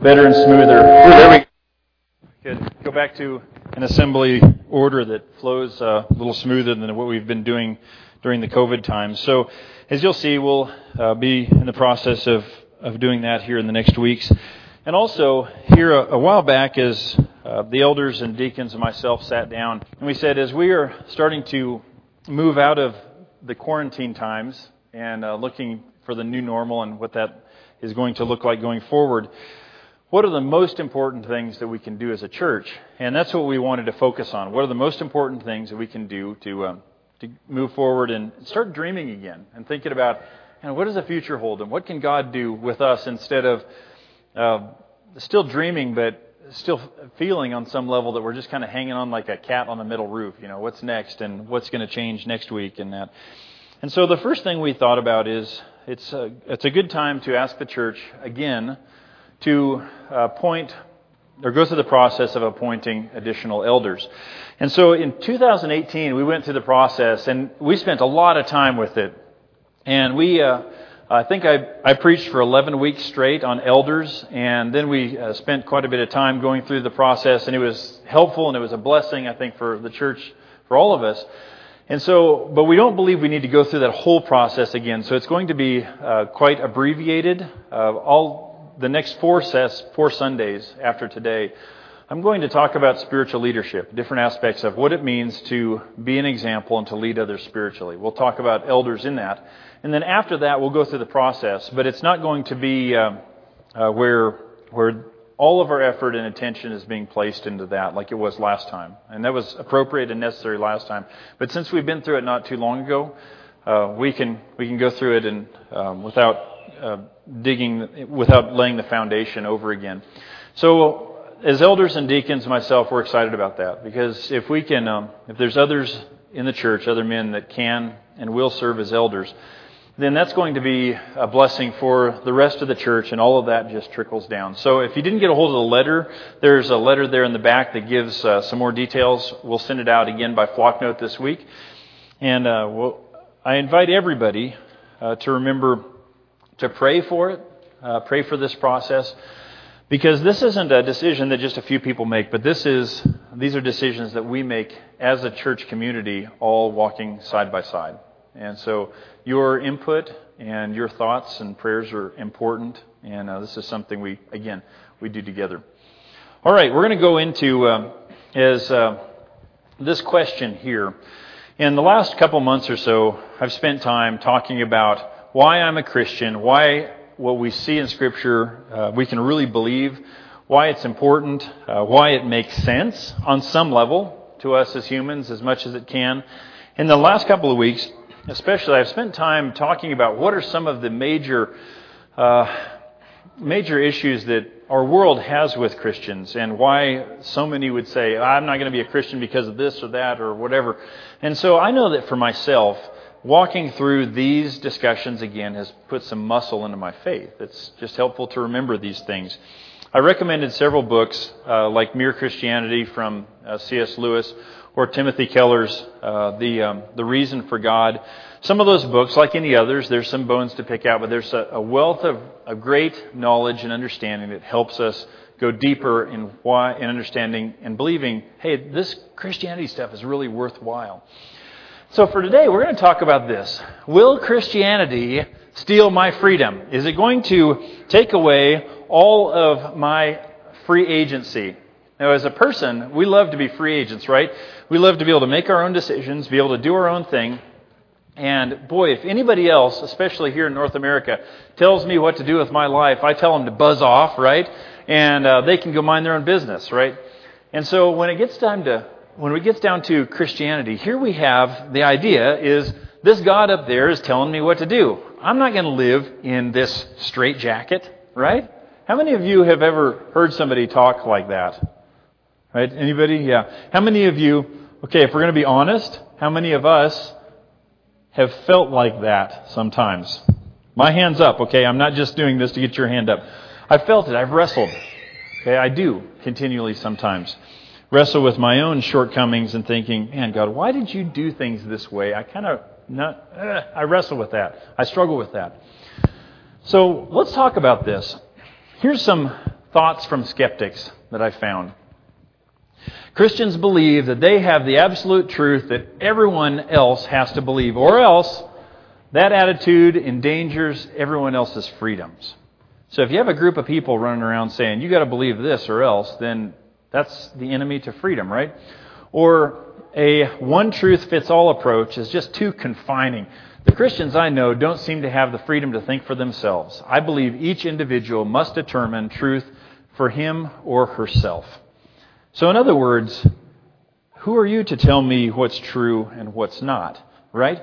better and smoother. Ooh, there we Good. Go back to an assembly order that flows uh, a little smoother than what we've been doing during the COVID times. So, as you'll see, we'll uh, be in the process of, of doing that here in the next weeks. And also, here a, a while back, as uh, the elders and deacons and myself sat down, and we said, as we are starting to move out of the quarantine times and uh, looking for the new normal and what that is going to look like going forward, what are the most important things that we can do as a church? And that's what we wanted to focus on. What are the most important things that we can do to, um, to move forward and start dreaming again and thinking about, you know, what does the future hold and what can God do with us instead of uh, still dreaming but still feeling on some level that we're just kind of hanging on like a cat on the middle roof. You know, what's next and what's going to change next week and that. And so the first thing we thought about is it's a, it's a good time to ask the church again to appoint or go through the process of appointing additional elders. And so in 2018, we went through the process and we spent a lot of time with it. And we, uh, I think I, I preached for 11 weeks straight on elders, and then we uh, spent quite a bit of time going through the process, and it was helpful and it was a blessing, I think, for the church, for all of us. And so, but we don't believe we need to go through that whole process again. So it's going to be uh, quite abbreviated. Uh, all the next four, ses- four Sundays after today, I'm going to talk about spiritual leadership, different aspects of what it means to be an example and to lead others spiritually. We'll talk about elders in that. And then after that, we'll go through the process, but it's not going to be uh, uh, where, where all of our effort and attention is being placed into that like it was last time. And that was appropriate and necessary last time. But since we've been through it not too long ago, uh, we, can, we can go through it and, um, without uh, digging without laying the foundation over again. So, as elders and deacons, myself, we're excited about that because if we can, um, if there's others in the church, other men that can and will serve as elders, then that's going to be a blessing for the rest of the church, and all of that just trickles down. So, if you didn't get a hold of the letter, there's a letter there in the back that gives uh, some more details. We'll send it out again by Flocknote this week, and uh, we'll, I invite everybody uh, to remember to pray for it, uh, pray for this process, because this isn't a decision that just a few people make, but this is these are decisions that we make as a church community, all walking side by side. And so your input and your thoughts and prayers are important, and uh, this is something we again we do together. All right, we're going to go into as uh, this question here. In the last couple months or so, I've spent time talking about why I'm a Christian, why what we see in Scripture uh, we can really believe, why it's important, uh, why it makes sense on some level to us as humans as much as it can. In the last couple of weeks, especially, I've spent time talking about what are some of the major, uh, major issues that our world has with Christians and why so many would say, I'm not going to be a Christian because of this or that or whatever. And so I know that for myself, walking through these discussions again has put some muscle into my faith. It's just helpful to remember these things. I recommended several books uh, like Mere Christianity from uh, C.S. Lewis or Timothy Keller's uh, the um, the Reason for God. Some of those books, like any others, there's some bones to pick out, but there's a, a wealth of, great knowledge and understanding that helps us go deeper in why in understanding and believing. Hey, this Christianity stuff is really worthwhile. So for today, we're going to talk about this. Will Christianity steal my freedom? Is it going to take away all of my free agency? Now, as a person, we love to be free agents, right? We love to be able to make our own decisions, be able to do our own thing. And boy, if anybody else, especially here in North America, tells me what to do with my life, I tell them to buzz off, right? And uh, they can go mind their own business, right? And so when it gets time to when it gets down to Christianity, here we have the idea is this God up there is telling me what to do. I'm not going to live in this straitjacket, right? How many of you have ever heard somebody talk like that? Right? Anybody? Yeah. How many of you, okay, if we're going to be honest, how many of us have felt like that sometimes? My hand's up, okay? I'm not just doing this to get your hand up. I've felt it. I've wrestled. Okay, I do continually sometimes wrestle with my own shortcomings and thinking, man, God, why did you do things this way? I kind of uh, I wrestle with that. I struggle with that. So let's talk about this. Here's some thoughts from skeptics that I found. Christians believe that they have the absolute truth that everyone else has to believe, or else that attitude endangers everyone else's freedoms. So if you have a group of people running around saying, you got to believe this or else, then that's the enemy to freedom, right? Or a one truth fits all approach is just too confining. The Christians I know don't seem to have the freedom to think for themselves. I believe each individual must determine truth for him or herself. So, in other words, who are you to tell me what's true and what's not, right?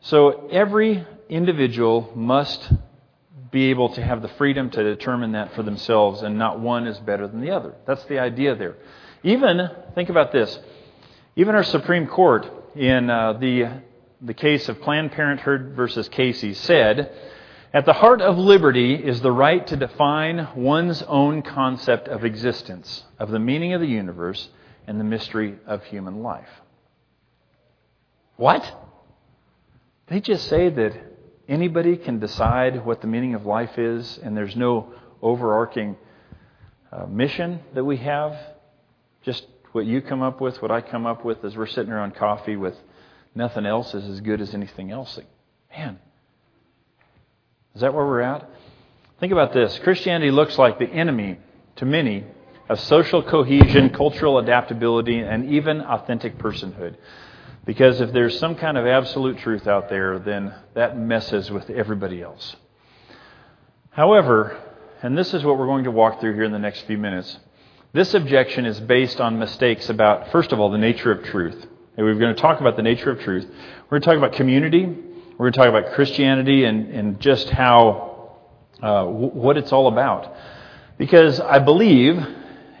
So, every individual must be able to have the freedom to determine that for themselves, and not one is better than the other. That's the idea there. Even, think about this, even our Supreme Court in uh, the, the case of Planned Parenthood versus Casey said, at the heart of liberty is the right to define one's own concept of existence, of the meaning of the universe, and the mystery of human life. What? They just say that Anybody can decide what the meaning of life is, and there's no overarching uh, mission that we have. Just what you come up with, what I come up with as we're sitting around coffee with nothing else is as good as anything else. Like, man, is that where we're at? Think about this Christianity looks like the enemy to many of social cohesion, cultural adaptability, and even authentic personhood. Because if there's some kind of absolute truth out there, then that messes with everybody else. However, and this is what we're going to walk through here in the next few minutes, this objection is based on mistakes about, first of all, the nature of truth. And we're going to talk about the nature of truth. We're going to talk about community. We're going to talk about Christianity and, and just how, uh, what it's all about. Because I believe,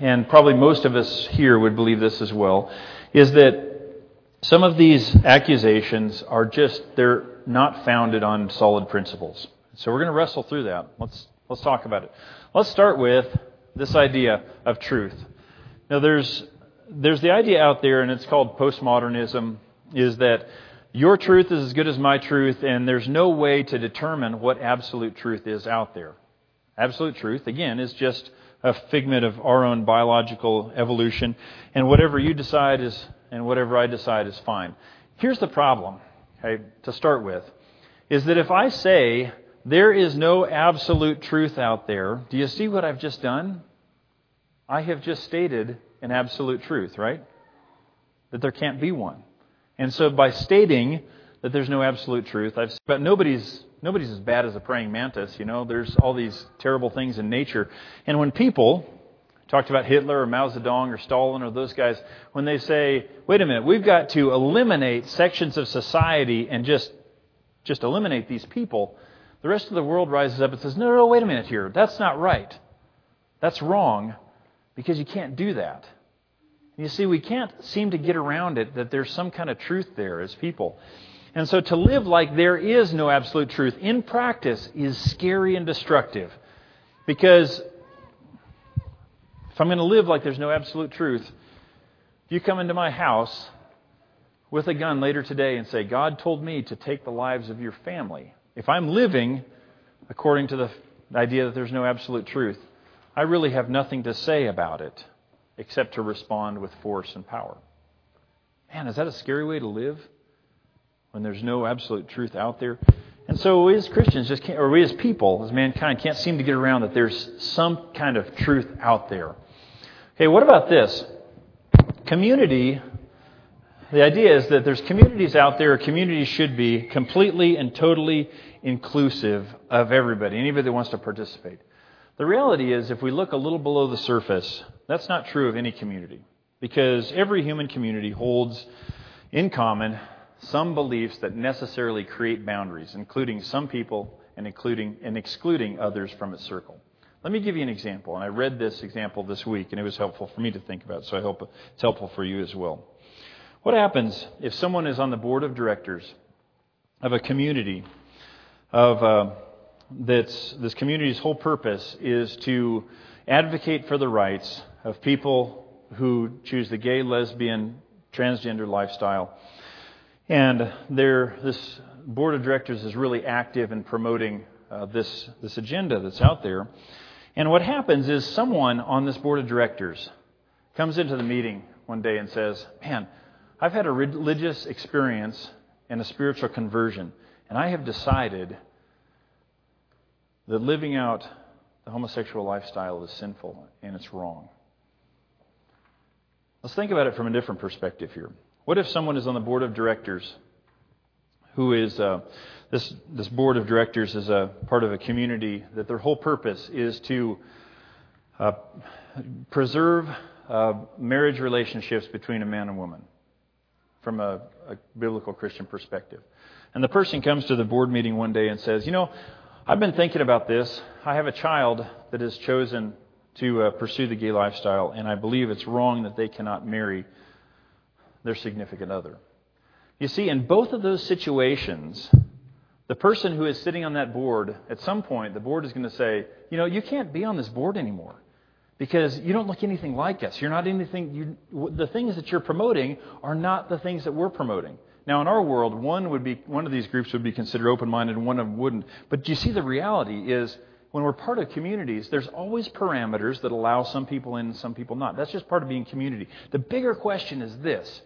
and probably most of us here would believe this as well, is that some of these accusations are just, they're not founded on solid principles. So we're going to wrestle through that. Let's, let's talk about it. Let's start with this idea of truth. Now, there's, there's the idea out there, and it's called postmodernism, is that your truth is as good as my truth, and there's no way to determine what absolute truth is out there. Absolute truth, again, is just a figment of our own biological evolution, and whatever you decide is and whatever I decide is fine. Here's the problem, okay, to start with, is that if I say there is no absolute truth out there, do you see what I've just done? I have just stated an absolute truth, right? That there can't be one. And so by stating that there's no absolute truth, I've but nobody's nobody's as bad as a praying mantis, you know. There's all these terrible things in nature. And when people talked about Hitler or Mao Zedong or Stalin or those guys, when they say, wait a minute, we've got to eliminate sections of society and just, just eliminate these people, the rest of the world rises up and says, no, no, no, wait a minute here. That's not right. That's wrong because you can't do that. You see, we can't seem to get around it that there's some kind of truth there as people. And so to live like there is no absolute truth in practice is scary and destructive because if I'm going to live like there's no absolute truth, if you come into my house with a gun later today and say, God told me to take the lives of your family, if I'm living according to the idea that there's no absolute truth, I really have nothing to say about it except to respond with force and power. Man, is that a scary way to live when there's no absolute truth out there? And so we as Christians just can't, or we as people, as mankind, can't seem to get around that there's some kind of truth out there. Okay, what about this? Community, the idea is that there's communities out there, communities should be completely and totally inclusive of everybody, anybody that wants to participate. The reality is, if we look a little below the surface, that's not true of any community. Because every human community holds in common some beliefs that necessarily create boundaries, including some people and including and excluding others from its circle. Let me give you an example. And I read this example this week, and it was helpful for me to think about, so I hope it's helpful for you as well. What happens if someone is on the board of directors of a community of uh, that's this community's whole purpose is to advocate for the rights of people who choose the gay, lesbian, transgender lifestyle, and this board of directors is really active in promoting uh, this this agenda that's out there. And what happens is someone on this board of directors comes into the meeting one day and says, Man, I've had a religious experience and a spiritual conversion, and I have decided that living out the homosexual lifestyle is sinful and it's wrong. Let's think about it from a different perspective here. What if someone is on the board of directors who is uh, this this board of directors is a part of a community that their whole purpose is to uh, preserve uh, marriage relationships between a man and woman from a, a biblical Christian perspective. And the person comes to the board meeting one day and says, "You know, I've been thinking about this. I have a child that has chosen to uh, pursue the gay lifestyle, and I believe it's wrong that they cannot marry their significant other." You see, in both of those situations, the person who is sitting on that board, at some point, the board is going to say, you know, you can't be on this board anymore because you don't look anything like us. You're not anything, you, the things that you're promoting are not the things that we're promoting. Now, in our world, one would be one of these groups would be considered open-minded, and one of them wouldn't. But you see, the reality is when we're part of communities, there's always parameters that allow some people in and some people not. That's just part of being community. The bigger question is this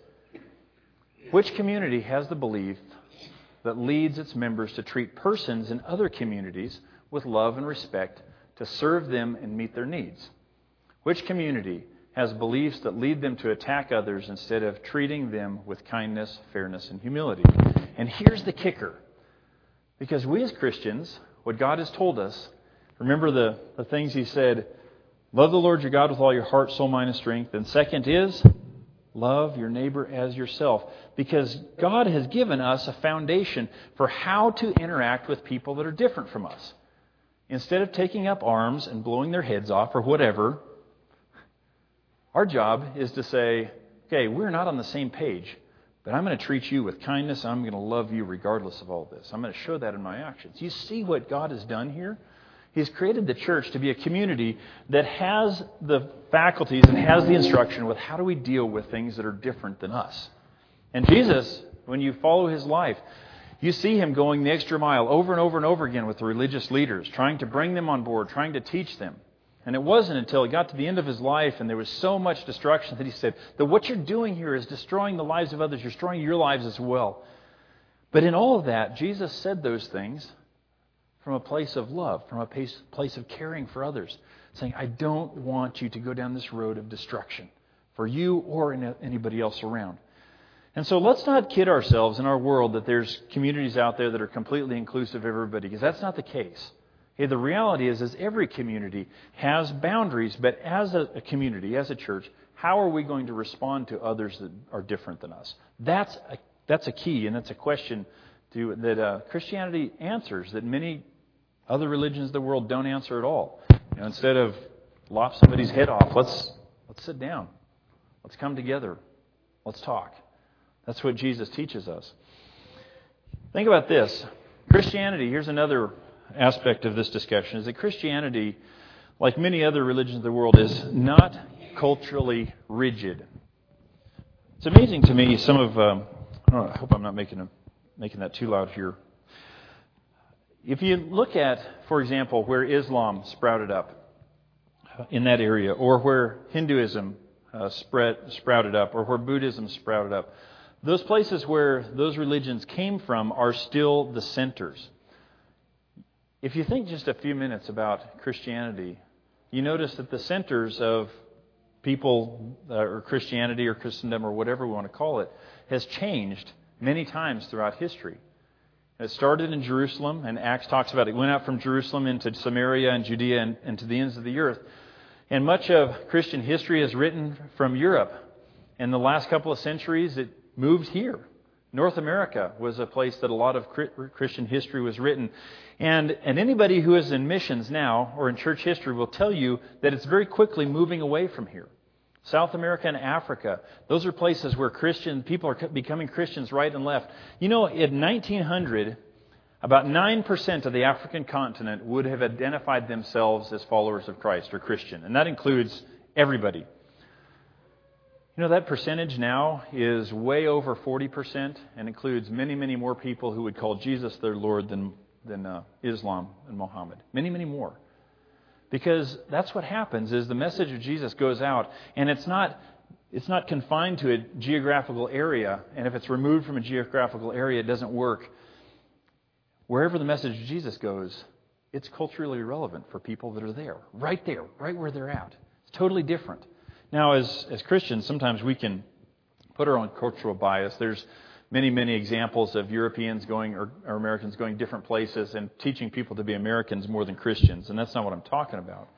which community has the belief that leads its members to treat persons in other communities with love and respect, to serve them and meet their needs? Which community has beliefs that lead them to attack others instead of treating them with kindness, fairness, and humility? And here's the kicker. Because we as Christians, what God has told us, remember the, the things He said love the Lord your God with all your heart, soul, mind, and strength. And second is Love your neighbor as yourself. Because God has given us a foundation for how to interact with people that are different from us. Instead of taking up arms and blowing their heads off or whatever, our job is to say, okay, we're not on the same page, but I'm going to treat you with kindness. I'm going to love you regardless of all this. I'm going to show that in my actions. You see what God has done here? He's created the church to be a community that has the faculties and has the instruction with how do we deal with things that are different than us. And Jesus, when you follow his life, you see him going the extra mile over and over and over again with the religious leaders, trying to bring them on board, trying to teach them. And it wasn't until he got to the end of his life and there was so much destruction that he said that what you're doing here is destroying the lives of others. You're destroying your lives as well. But in all of that, Jesus said those things from a place of love, from a place place of caring for others, saying, I don't want you to go down this road of destruction for you or anybody else around. And so let's not kid ourselves in our world that there's communities out there that are completely inclusive of everybody, because that's not the case. Okay, the reality is, is every community has boundaries, but as a, a community, as a church, how are we going to respond to others that are different than us? That's a, that's a key, and that's a question to, that uh, Christianity answers that many other religions of the world don't answer at all. You know, instead of lop somebody's head off, let's let's sit down. Let's come together. Let's talk. That's what Jesus teaches us. Think about this. Christianity, here's another aspect of this discussion, is that Christianity, like many other religions of the world, is not culturally rigid. It's amazing to me, some of, um, I hope I'm not making, a, making that too loud here. If you look at, for example, where Islam sprouted up in that area, or where Hinduism uh, spread, sprouted up, or where Buddhism sprouted up, those places where those religions came from are still the centers. If you think just a few minutes about Christianity, you notice that the centers of people, uh, or Christianity, or Christendom, or whatever we want to call it, has changed many times throughout history. It started in Jerusalem, and Acts talks about it. it went out from Jerusalem into Samaria and Judea and, and to the ends of the earth. And much of Christian history is written from Europe. In the last couple of centuries, it moved here. North America was a place that a lot of Christian history was written. And, and anybody who is in missions now or in church history will tell you that it's very quickly moving away from here. South America and Africa, those are places where Christian people are becoming Christians right and left. You know, in 1900, about 9% of the African continent would have identified themselves as followers of Christ or Christian, and that includes everybody. You know, that percentage now is way over 40% and includes many, many more people who would call Jesus their Lord than, than uh, Islam and Muhammad. Many, many more. Because that's what happens is the message of Jesus goes out and it's not it's not confined to a geographical area and if it's removed from a geographical area it doesn't work. Wherever the message of Jesus goes, it's culturally relevant for people that are there, right there, right where they're at. It's totally different. Now, as, as Christians, sometimes we can put our own cultural bias. There's many, many examples of Europeans going or, or Americans going different places and teaching people to be Americans more than Christians, and that's not what I'm talking about.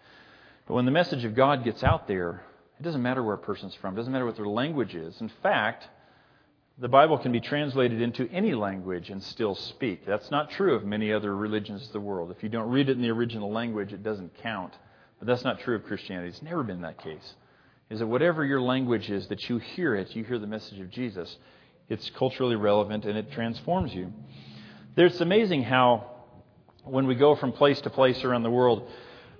But when the message of God gets out there, it doesn't matter where a person's from, it doesn't matter what their language is. In fact, the Bible can be translated into any language and still speak. That's not true of many other religions of the world. If you don't read it in the original language, it doesn't count. But that's not true of Christianity. It's never been that case. Is that whatever your language is, that you hear it, you hear the message of Jesus, it's culturally relevant and it transforms you. It's amazing how when we go from place to place around the world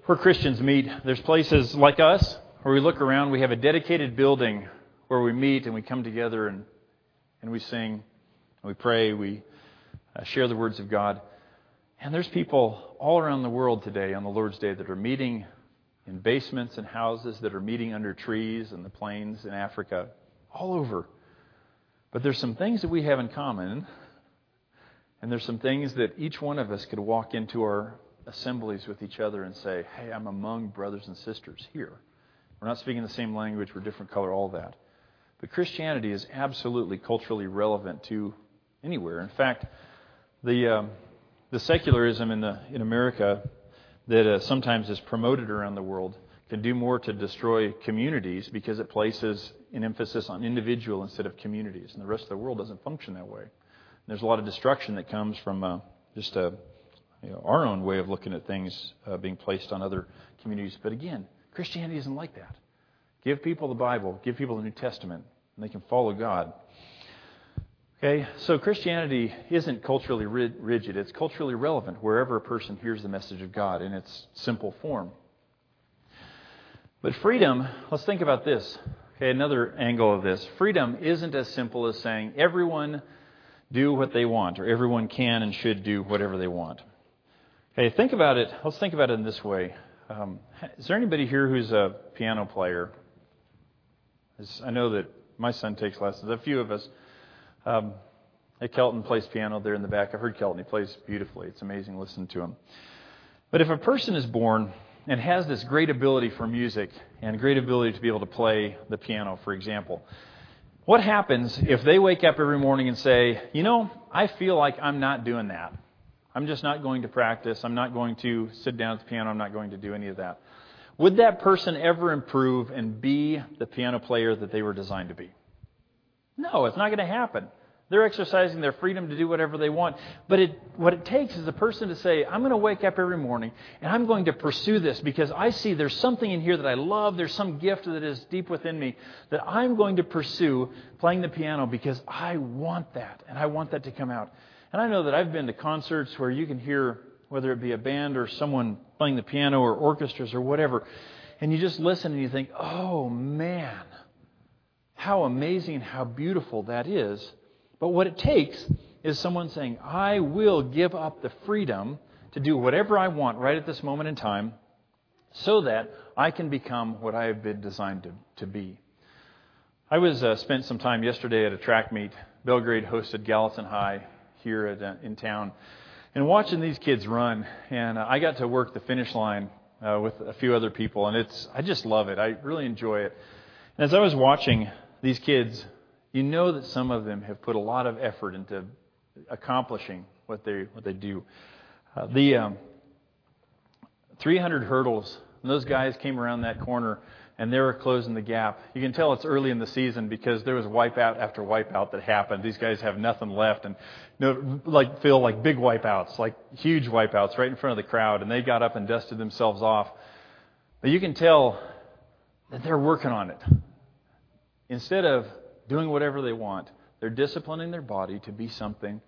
where Christians meet, there's places like us where we look around, we have a dedicated building where we meet and we come together and and we sing, and we pray, we uh, share the words of God. And there's people all around the world today on the Lord's Day that are meeting in basements and houses, that are meeting under trees and the plains in Africa, all over. But there's some things that we have in common, and there's some things that each one of us could walk into our assemblies with each other and say, hey, I'm among brothers and sisters here. We're not speaking the same language, we're different color, all that. But Christianity is absolutely culturally relevant to anywhere. In fact, the, um, the secularism in, the, in America that uh, sometimes is promoted around the world can do more to destroy communities because it places an emphasis on individual instead of communities. And the rest of the world doesn't function that way. And there's a lot of destruction that comes from uh, just a, uh, you know, our own way of looking at things uh, being placed on other communities. But again, Christianity isn't like that. Give people the Bible, give people the New Testament, and they can follow God. Okay, so Christianity isn't culturally rigid, it's culturally relevant wherever a person hears the message of God in its simple form. But freedom, let's think about this. Okay, another angle of this. Freedom isn't as simple as saying everyone do what they want or everyone can and should do whatever they want. Okay, think about it. Let's think about it in this way. Um, is there anybody here who's a piano player? I know that my son takes lessons. A few of us. Um, Kelton plays piano there in the back. I've heard Kelton. He plays beautifully. It's amazing listening to him. But if a person is born and has this great ability for music and great ability to be able to play the piano, for example, what happens if they wake up every morning and say, you know, I feel like I'm not doing that. I'm just not going to practice. I'm not going to sit down at the piano. I'm not going to do any of that. Would that person ever improve and be the piano player that they were designed to be? No, it's not going to happen. They're exercising their freedom to do whatever they want. But it, what it takes is a person to say, I'm going to wake up every morning and I'm going to pursue this because I see there's something in here that I love. There's some gift that is deep within me that I'm going to pursue playing the piano because I want that and I want that to come out. And I know that I've been to concerts where you can hear whether it be a band or someone playing the piano or orchestras or whatever, and you just listen and you think, oh man, how amazing, how beautiful that is. But what it takes is someone saying, I will give up the freedom to do whatever I want right at this moment in time so that I can become what I have been designed to, to be. I was uh, spent some time yesterday at a track meet. Belgrade hosted Gallatin High here at, uh, in town and watching these kids run, and uh, I got to work the finish line uh, with a few other people, and it's I just love it. I really enjoy it. And as I was watching these kids, you know that some of them have put a lot of effort into accomplishing what they what they do. Uh, the um, 300 hurdles, those guys came around that corner and they were closing the gap. You can tell it's early in the season because there was wipeout after wipeout that happened. These guys have nothing left, and you know, like feel like big wipeouts, like huge wipeouts right in front of the crowd, and they got up and dusted themselves off. But you can tell that they're working on it. Instead of doing whatever they want, they're disciplining their body to be something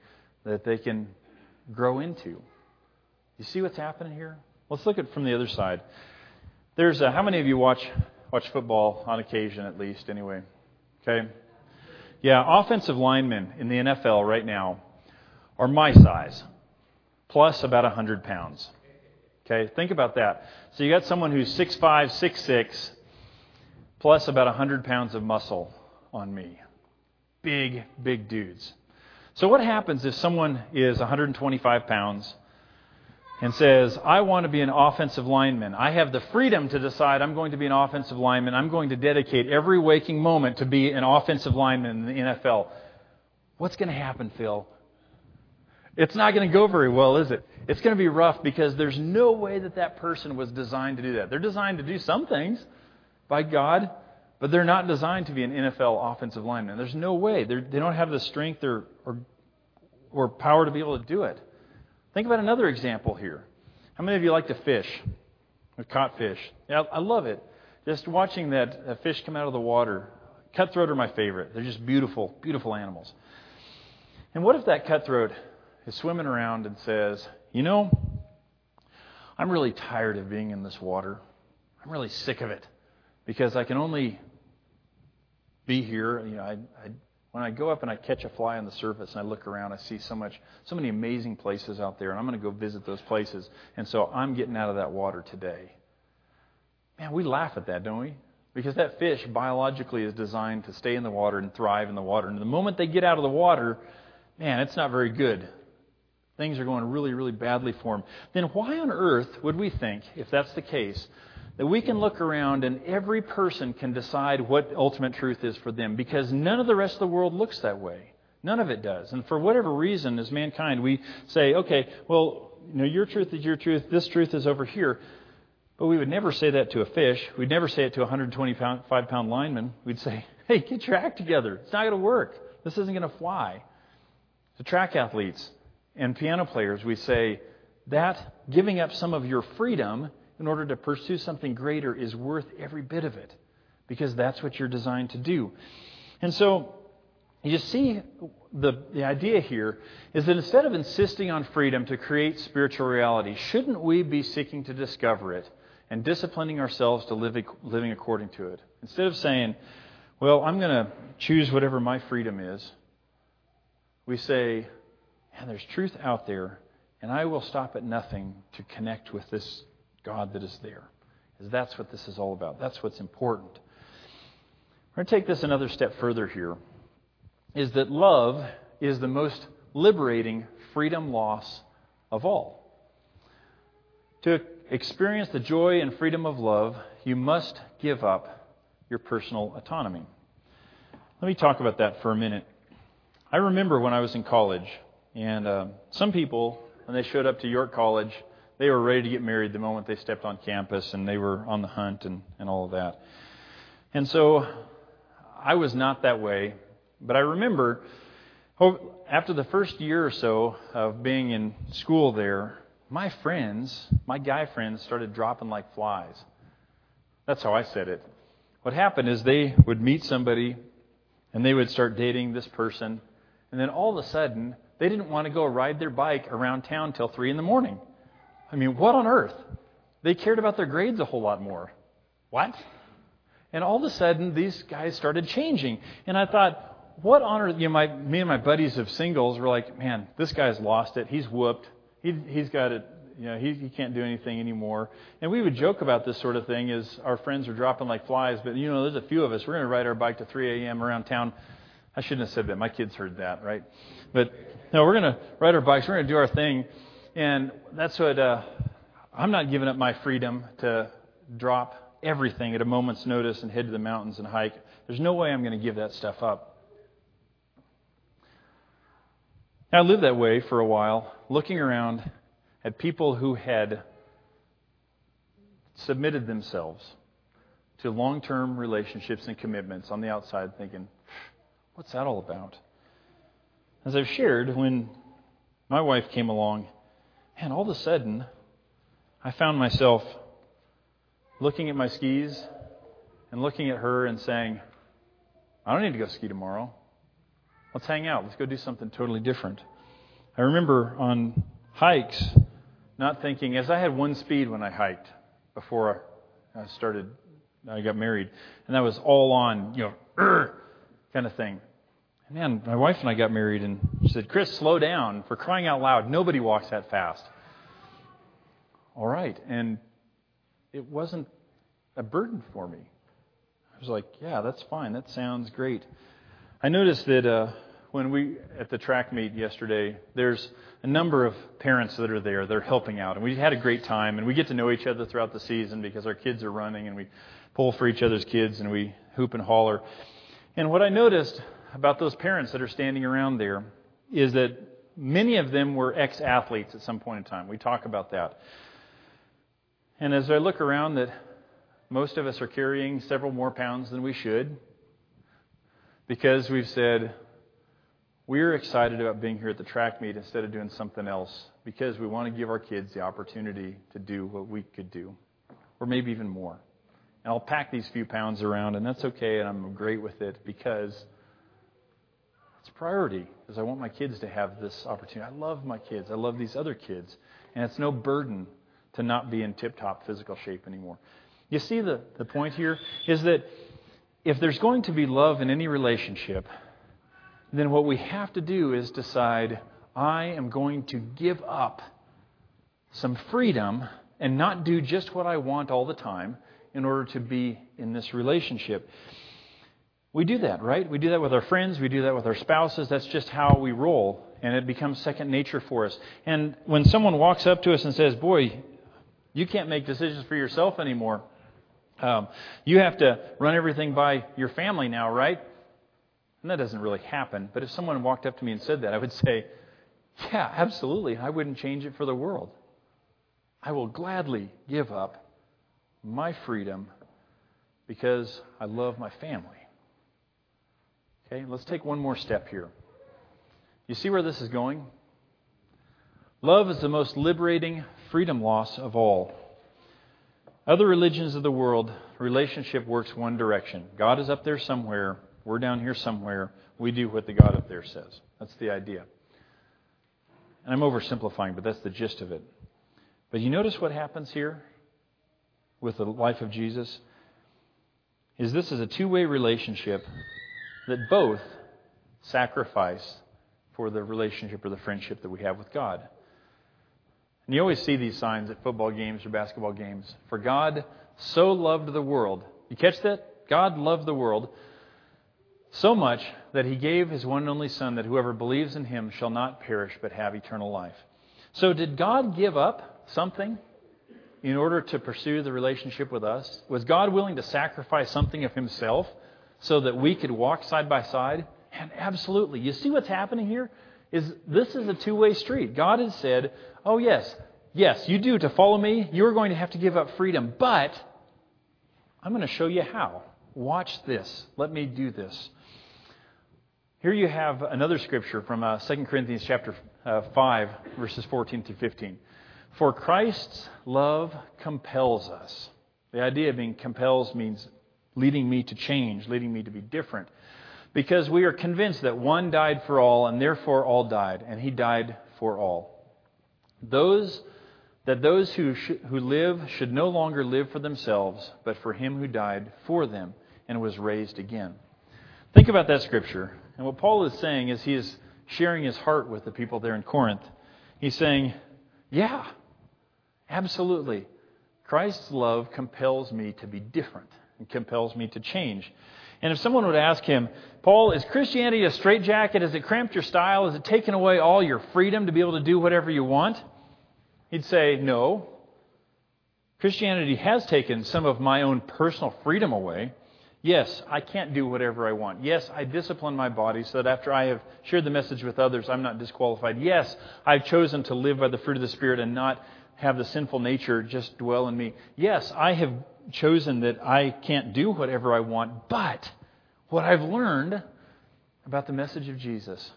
that they can grow into. You see what's happening here? Let's look at it from the other side. There's a, how many of you watch watch football on occasion, at least, anyway. Okay? Yeah, offensive linemen in the NFL right now are my size, plus about 100 pounds. Okay, think about that. So you got someone who's 6'5, 6'6, plus about 100 pounds of muscle on me. Big, big dudes. So what happens if someone is 125 pounds and says, I want to be an offensive lineman. I have the freedom to decide I'm going to be an offensive lineman. I'm going to dedicate every waking moment to be an offensive lineman in the NFL. What's going to happen, Phil? It's not going to go very well, is it? It's going to be rough because there's no way that that person was designed to do that. They're designed to do some things by God, but they're not designed to be an NFL offensive lineman. There's no way. They're, they do not have the strength or, or, or power to be able to do it. Think about another example here. How many of you like to fish? Or caught fish? Yeah, I love it. Just watching that, that fish come out of the water. Cutthroat are my favorite. They're just beautiful, beautiful animals. And what if that cutthroat is swimming around and says, You know, I'm really tired of being in this water. I'm really sick of it because I can only be here. You know, I, I when I go up and I catch a fly on the surface and I look around, I see so much, so many amazing places out there, and I'm going to go visit those places. And so I'm getting out of that water today. Man, we laugh at that, don't we? Because that fish biologically is designed to stay in the water and thrive in the water. And the moment they get out of the water, man, it's not very good. Things are going really, really badly for them. Then why on earth would we think, if that's the case, that we can look around and every person can decide what ultimate truth is for them because none of the rest of the world looks that way. None of it does. And for whatever reason, as mankind, we say, okay, well, you know, your truth is your truth, this truth is over here. But we would never say that to a fish. We'd never say it to a 125 pound lineman. We'd say, hey, get your act together. It's not going to work. This isn't going to fly. To track athletes and piano players, we say that giving up some of your freedom in order to pursue something greater is worth every bit of it because that's what you're designed to do. And so you see the, the idea here is that instead of insisting on freedom to create spiritual reality, shouldn't we be seeking to discover it and disciplining ourselves to live, living according to it? Instead of saying, well, I'm going to choose whatever my freedom is, we say, and there's truth out there, and I will stop at nothing to connect with this God that is there. Because that's what this is all about. That's what's important. We're going to take this another step further here. Is that love is the most liberating freedom loss of all. To experience the joy and freedom of love, you must give up your personal autonomy. Let me talk about that for a minute. I remember when I was in college, and uh, some people, when they showed up to York College, they were ready to get married the moment they stepped on campus and they were on the hunt and, and all of that. And so I was not that way, but I remember after the first year or so of being in school there, my friends, my guy friends, started dropping like flies. That's how I said it. What happened is they would meet somebody and they would start dating this person, and then all of a sudden, they didn't want to go ride their bike around town till 3 in the morning. I mean, what on earth? They cared about their grades a whole lot more. What? And all of a sudden, these guys started changing. And I thought, what on earth? You know, my, me and my buddies of singles were like, man, this guy's lost it. He's whooped. He, he's got it. You know, he, he can't do anything anymore. And we would joke about this sort of thing as our friends are dropping like flies. But, you know, there's a few of us. We're going to ride our bike to 3 a.m. around town. I shouldn't have said that. My kids heard that, right? But, no, we're going to ride our bikes. We're going to do our thing. And that's what uh, I'm not giving up my freedom to drop everything at a moment's notice and head to the mountains and hike. There's no way I'm going to give that stuff up. I lived that way for a while, looking around at people who had submitted themselves to long term relationships and commitments on the outside, thinking, what's that all about? As I've shared, when my wife came along, and all of a sudden, I found myself looking at my skis and looking at her and saying, I don't need to go ski tomorrow. Let's hang out. Let's go do something totally different. I remember on hikes not thinking, as I had one speed when I hiked before I started, I got married, and that was all on, you know, kind of thing. Man, my wife and I got married, and she said, Chris, slow down. For crying out loud, nobody walks that fast. all right. And it wasn't a burden for me. I was like, yeah, that's fine. That sounds great. I noticed that uh, when we at the track meet yesterday, there's a number of parents that are there. They're helping out, and we had a great time. And we get to know each other throughout the season because our kids are running, and we pull for each other's kids, and we hoop and holler. And what I noticed about those parents that are standing around there is that many of them were ex athletes at some point in time. We talk about that. And as I look around, that most of us are carrying several more pounds than we should because we've said, we're excited about being here at the track meet instead of doing something else because we want to give our kids the opportunity to do what we could do, or maybe even more. And I'll pack these few pounds around, and that's okay, and I'm great with it because it's priority, because I want my kids to have this opportunity. I love my kids, I love these other kids, and it's no burden to not be in tip top physical shape anymore. You see, the, the point here is that if there's going to be love in any relationship, then what we have to do is decide I am going to give up some freedom and not do just what I want all the time in order to be in this relationship. We do that, right? We do that with our friends, we do that with our spouses. That's just how we roll, and it becomes second nature for us. And when someone walks up to us and says, Boy, you can't make decisions for yourself anymore. Um, you have to run everything by your family now, right? And that doesn't really happen. But if someone walked up to me and said that, I would say, Yeah, absolutely. I wouldn't change it for the world. I will gladly give up my freedom because I love my family. Okay, let's take one more step here. You see where this is going? Love is the most liberating freedom loss of all. Other religions of the world, relationship works one direction. God is up there somewhere, we're down here somewhere. We do what the God up there says. That's the idea. And I'm oversimplifying, but that's the gist of it. But you notice what happens here with the life of Jesus? Is this is a two way relationship that both sacrifice for the relationship or the friendship that we have with God. And you always see these signs at football games or basketball games. For God so loved the world. You catch that? God loved the world so much that he gave his one and only Son, that whoever believes in him shall not perish but have eternal life. So, did God give up something in order to pursue the relationship with us? Was God willing to sacrifice something of himself so that we could walk side by side? And absolutely. You see what's happening here? Is this is a two-way street. God has said, "Oh yes, yes, you do to follow me, you're going to have to give up freedom, but I'm going to show you how. Watch this. Let me do this." Here you have another scripture from uh, 2 Corinthians chapter uh, 5, verses 14 through 15. For Christ's love compels us. The idea of being compels means leading me to change, leading me to be different. Because we are convinced that one died for all, and therefore all died, and he died for all. Those that those who, sh- who live should no longer live for themselves, but for him who died for them and was raised again. Think about that scripture. And what Paul is saying is he is sharing his heart with the people there in Corinth. He's saying, Yeah, absolutely. Christ's love compels me to be different compels me to change. And if someone would ask him, Paul, is Christianity a straitjacket? Has it cramped your style? Has it taken away all your freedom to be able to do whatever you want? He'd say, No. Christianity has taken some of my own personal freedom away. Yes, I can't do whatever I want. Yes, I discipline my body so that after I have shared the message with others, I'm not disqualified. Yes, I've chosen to live by the fruit of the Spirit and not have the sinful nature just dwell in me. Yes, I have chosen that I can't do whatever I want, but what I've learned about the message of Jesus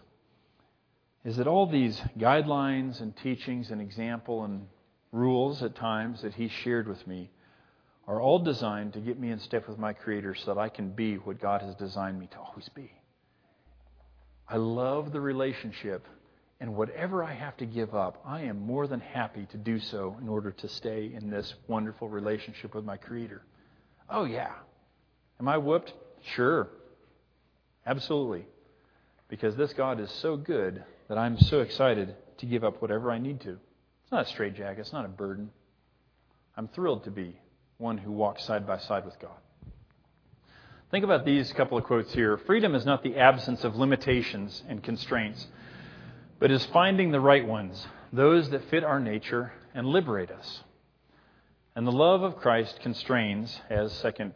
is that all these guidelines and teachings and example and rules at times that he shared with me are all designed to get me in step with my Creator so that I can be what God has designed me to always be. I love the relationship, and whatever I have to give up, I am more than happy to do so in order to stay in this wonderful relationship with my Creator. Oh, yeah. Am I whooped? Sure. Absolutely. Because this God is so good that I'm so excited to give up whatever I need to. It's not a straitjacket, it's not a burden. I'm thrilled to be one who walks side by side with God. Think about these couple of quotes here. Freedom is not the absence of limitations and constraints, but is finding the right ones, those that fit our nature and liberate us. And the love of Christ constrains, as 2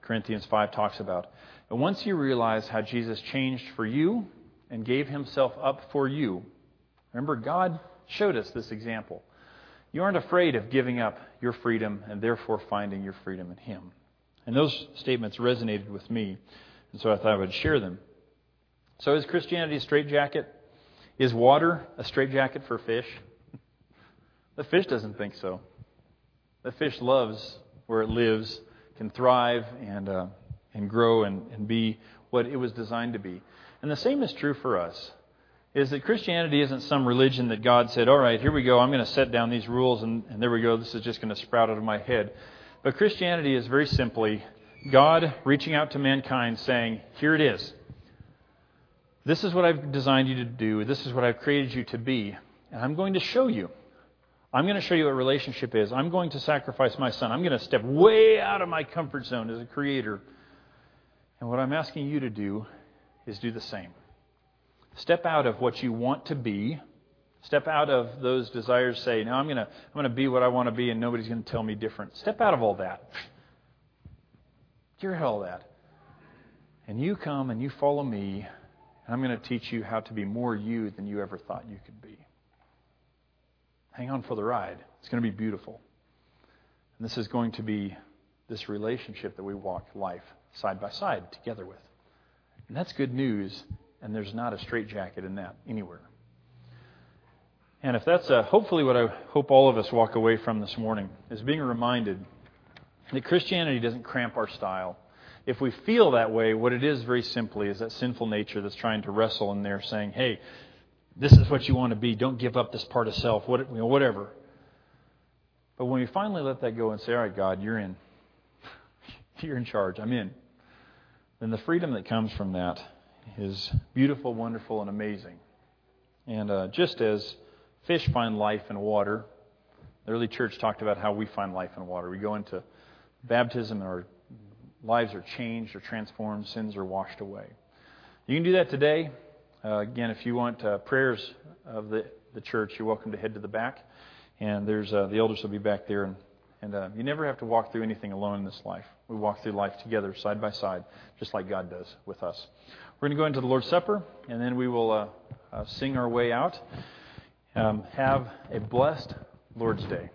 Corinthians 5 talks about. And once you realize how Jesus changed for you and gave himself up for you, remember, God showed us this example. You aren't afraid of giving up your freedom and therefore finding your freedom in Him. And those statements resonated with me, and so I thought I would share them. So, is Christianity a straitjacket? Is water a straitjacket for fish? The fish doesn't think so. The fish loves where it lives, can thrive and, uh, and grow and, and be what it was designed to be. And the same is true for us is that Christianity isn't some religion that God said, all right, here we go, I'm going to set down these rules, and, and there we go, this is just going to sprout out of my head. But Christianity is very simply God reaching out to mankind saying, here it is. This is what I've designed you to do. This is what I've created you to be. And I'm going to show you. I'm going to show you what relationship is. I'm going to sacrifice my son. I'm going to step way out of my comfort zone as a creator. And what I'm asking you to do is do the same. Step out of what you want to be. Step out of those desires. Say, no, I'm going to I'm going to be what I want to be, and nobody's going to tell me different. Step out of all that. You're all that. And you come and you follow me, and I'm going to teach you how to be more you than you ever thought you could be. Hang on for the ride. It's going to be beautiful. And this is going to be this relationship that we walk life side by side together with. And that's good news and there's not a straitjacket in that anywhere. And if that's a, hopefully what I hope all of us walk away from this morning is being reminded that Christianity doesn't cramp our style. If we feel that way, what it is very simply is that sinful nature that's trying to wrestle in there saying, hey, this is what you want to be. Don't give up this part of self, what, you know, whatever. But when we finally let that go and say, all right, God, you're in. You're in charge. I'm in. Then the freedom that comes from that is beautiful, wonderful, and amazing. And uh, just as fish find life in water, the early church talked about how we find life in water. We go into baptism and our lives are changed or transformed, sins are washed away. You can do that today. Uh, again, if you want uh, prayers of the, the church, you're welcome to head to the back. And there's uh, the elders will be back there. And, and uh, you never have to walk through anything alone in this life. We walk through life together, side by side, just like God does with us. We're going to go into the Lord's Supper, and then we will uh, uh, sing our way out. Um, have a blessed Lord's Day.